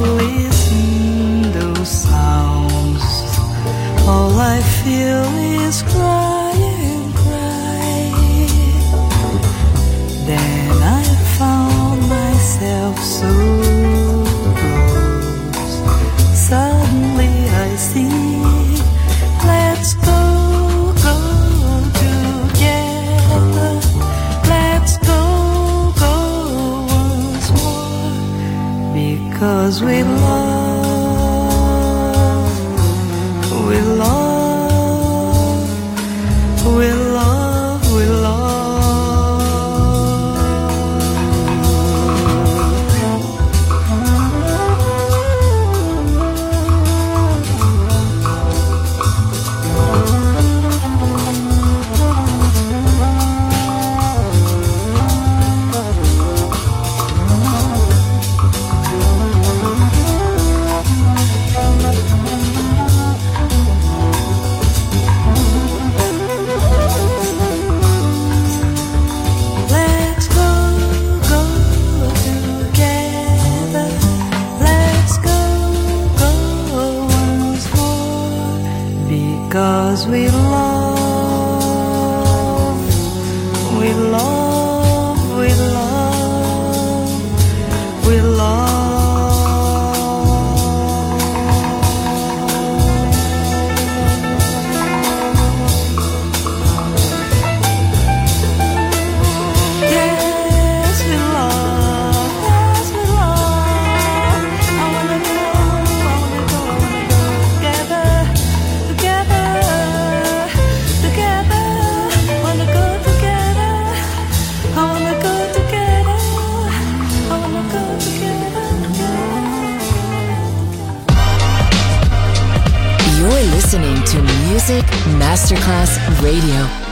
listen those sounds. All I feel is. Radio.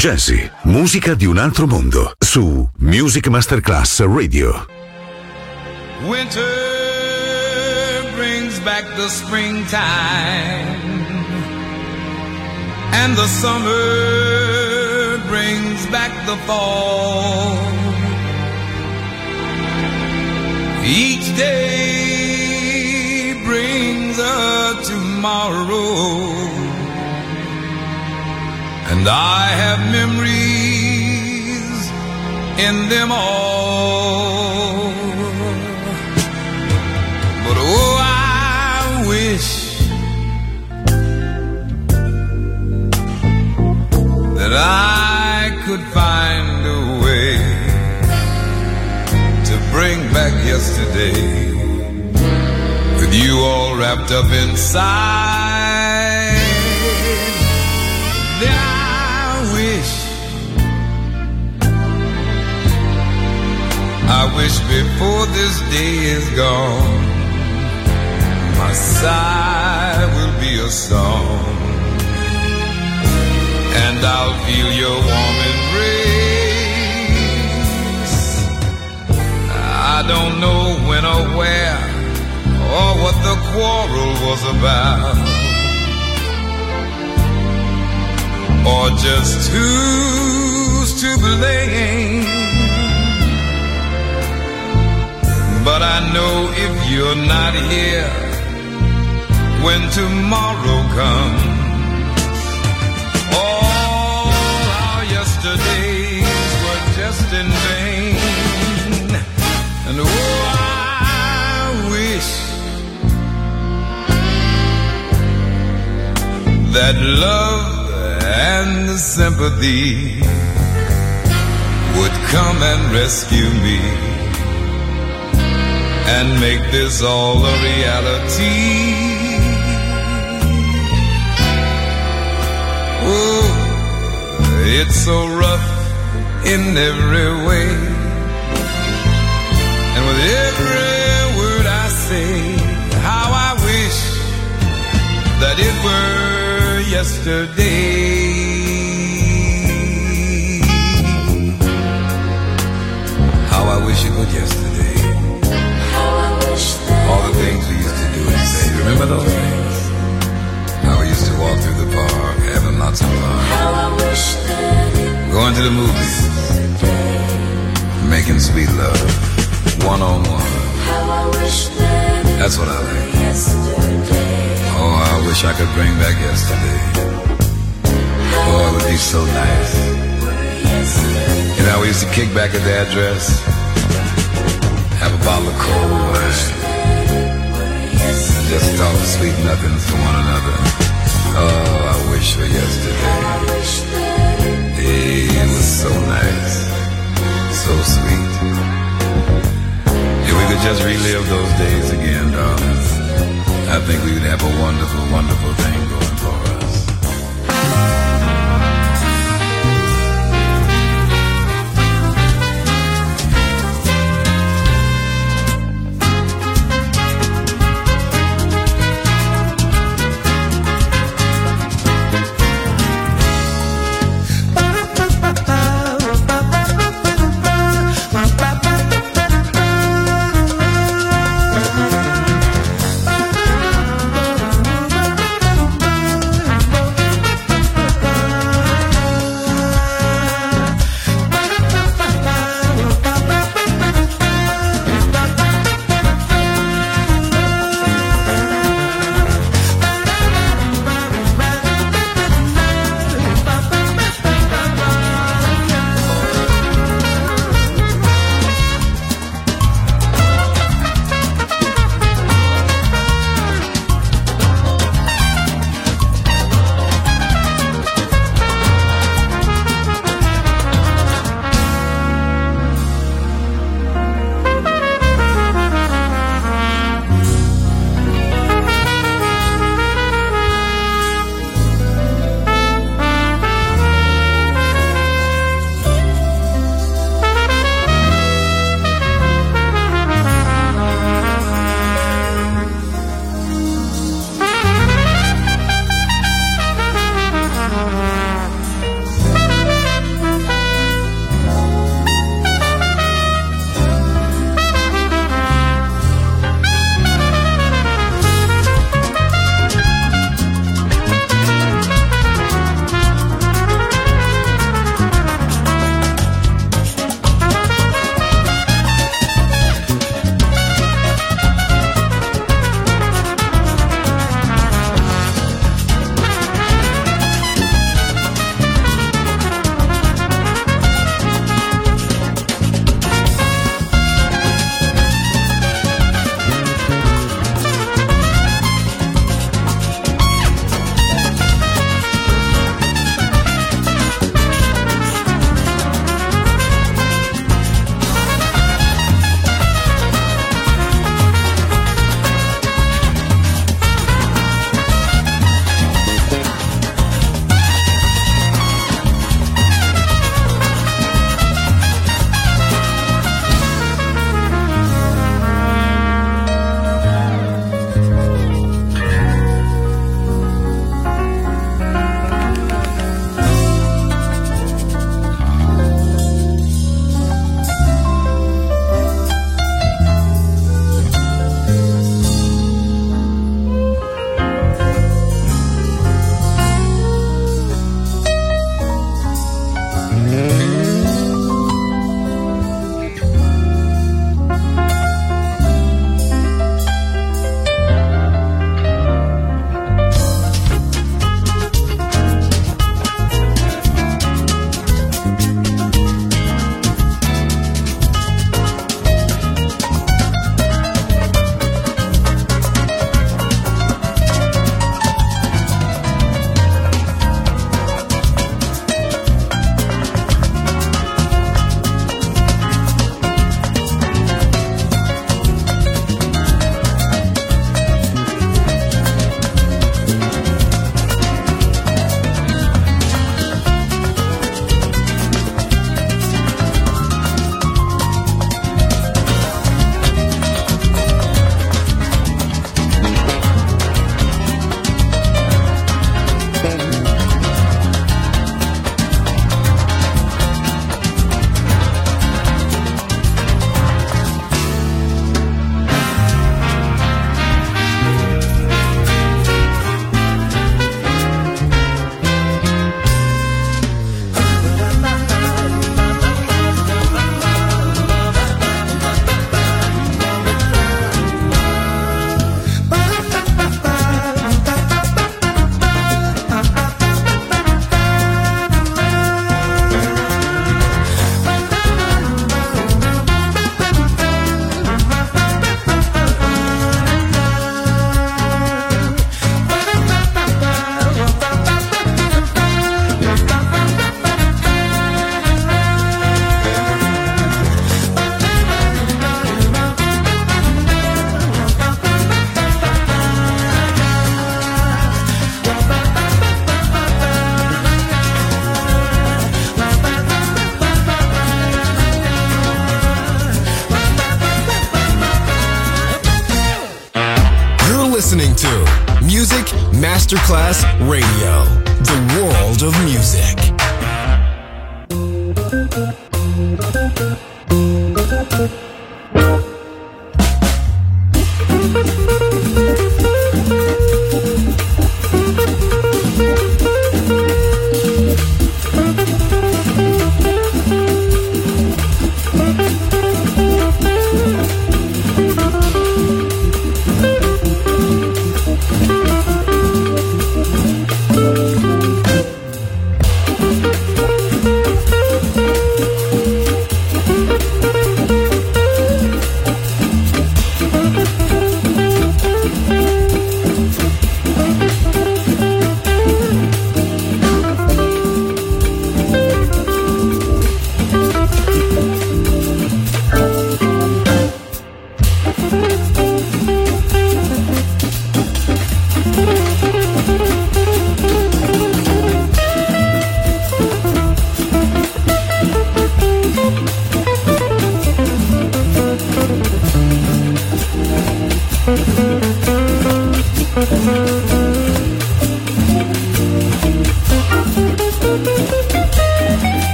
Jazzy, musica di un altro mondo, su Music Masterclass Radio. Winter brings back the springtime, and the summer brings back the fall. Each day brings a tomorrow. And I have memories in them all. But oh, I wish that I could find a way to bring back yesterday with you all wrapped up inside. I wish before this day is gone, my sigh will be a song, and I'll feel your warm embrace. I don't know when or where or what the quarrel was about. Or just who's to blame. But I know if you're not here when tomorrow comes, all our yesterdays were just in vain. And oh, I wish that love and sympathy would come and rescue me and make this all a reality. Oh, it's so rough in every way, and with every word I say, how I wish that it were yesterday. How I wish it was yesterday. Remember those things? How we used to walk through the park, having lots of fun. Going to the movies. Making sweet love. One on one. That's what I like. Oh, I wish I could bring back yesterday. Oh, it would be so nice. You know, we used to kick back at the address, have a bottle of cold wine, just talk sweet nothings to one another. Oh, I wish for yesterday. It was so nice, so sweet. If we could just relive those days again, darling, I think we would have a wonderful, wonderful thing going Masterclass